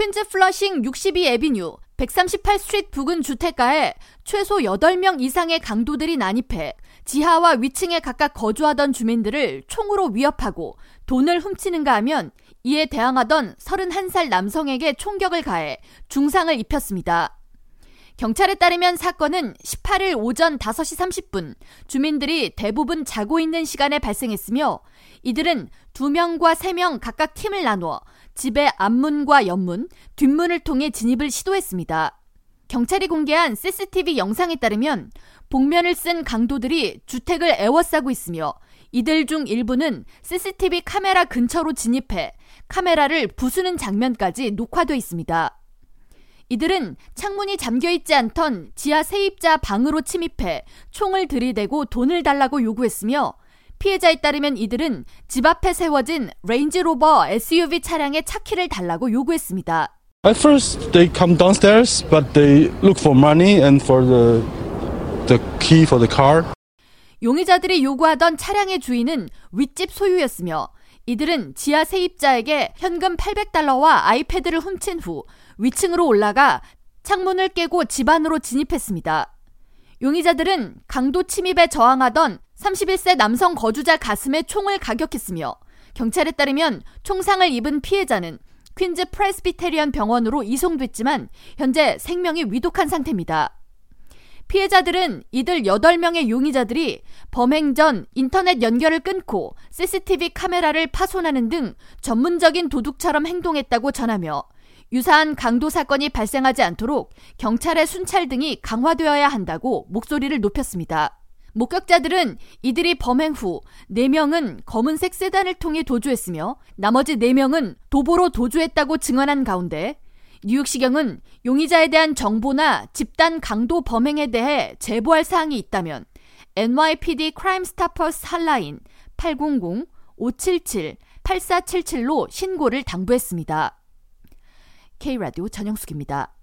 퀸즈 플러싱 62 Avenue 138 Street 부근 주택가에 최소 8명 이상의 강도들이 난입해 지하와 위층에 각각 거주하던 주민들을 총으로 위협하고 돈을 훔치는가 하면 이에 대항하던 31살 남성에게 총격을 가해 중상을 입혔습니다. 경찰에 따르면 사건은 18일 오전 5시 30분 주민들이 대부분 자고 있는 시간에 발생했으며 이들은 2명과 3명 각각 팀을 나누어 집의 앞문과 옆문, 뒷문을 통해 진입을 시도했습니다. 경찰이 공개한 CCTV 영상에 따르면 복면을 쓴 강도들이 주택을 애워싸고 있으며 이들 중 일부는 CCTV 카메라 근처로 진입해 카메라를 부수는 장면까지 녹화돼 있습니다. 이들은 창문이 잠겨 있지 않던 지하 세입자 방으로 침입해 총을 들이대고 돈을 달라고 요구했으며 피해자에 따르면 이들은 집 앞에 세워진 레인지로버 SUV 차량의 차키를 달라고 요구했습니다. At first, they come downstairs, but they look for money and for the the key for the car. 용의자들이 요구하던 차량의 주인은 윗집 소유였으며 이들은 지하 세입자에게 현금 800달러와 아이패드를 훔친 후 위층으로 올라가 창문을 깨고 집 안으로 진입했습니다. 용의자들은 강도 침입에 저항하던 31세 남성 거주자 가슴에 총을 가격했으며 경찰에 따르면 총상을 입은 피해자는 퀸즈 프레스비테리언 병원으로 이송됐지만 현재 생명이 위독한 상태입니다. 피해자들은 이들 8명의 용의자들이 범행 전 인터넷 연결을 끊고 CCTV 카메라를 파손하는 등 전문적인 도둑처럼 행동했다고 전하며 유사한 강도 사건이 발생하지 않도록 경찰의 순찰 등이 강화되어야 한다고 목소리를 높였습니다. 목격자들은 이들이 범행 후 4명은 검은색 세단을 통해 도주했으며 나머지 4명은 도보로 도주했다고 증언한 가운데 뉴욕시경은 용의자에 대한 정보나 집단 강도 범행에 대해 제보할 사항이 있다면 NYPD Crime Stoppers hotline 800-577-8477로 신고를 당부했습니다. K라디오 전영숙입니다.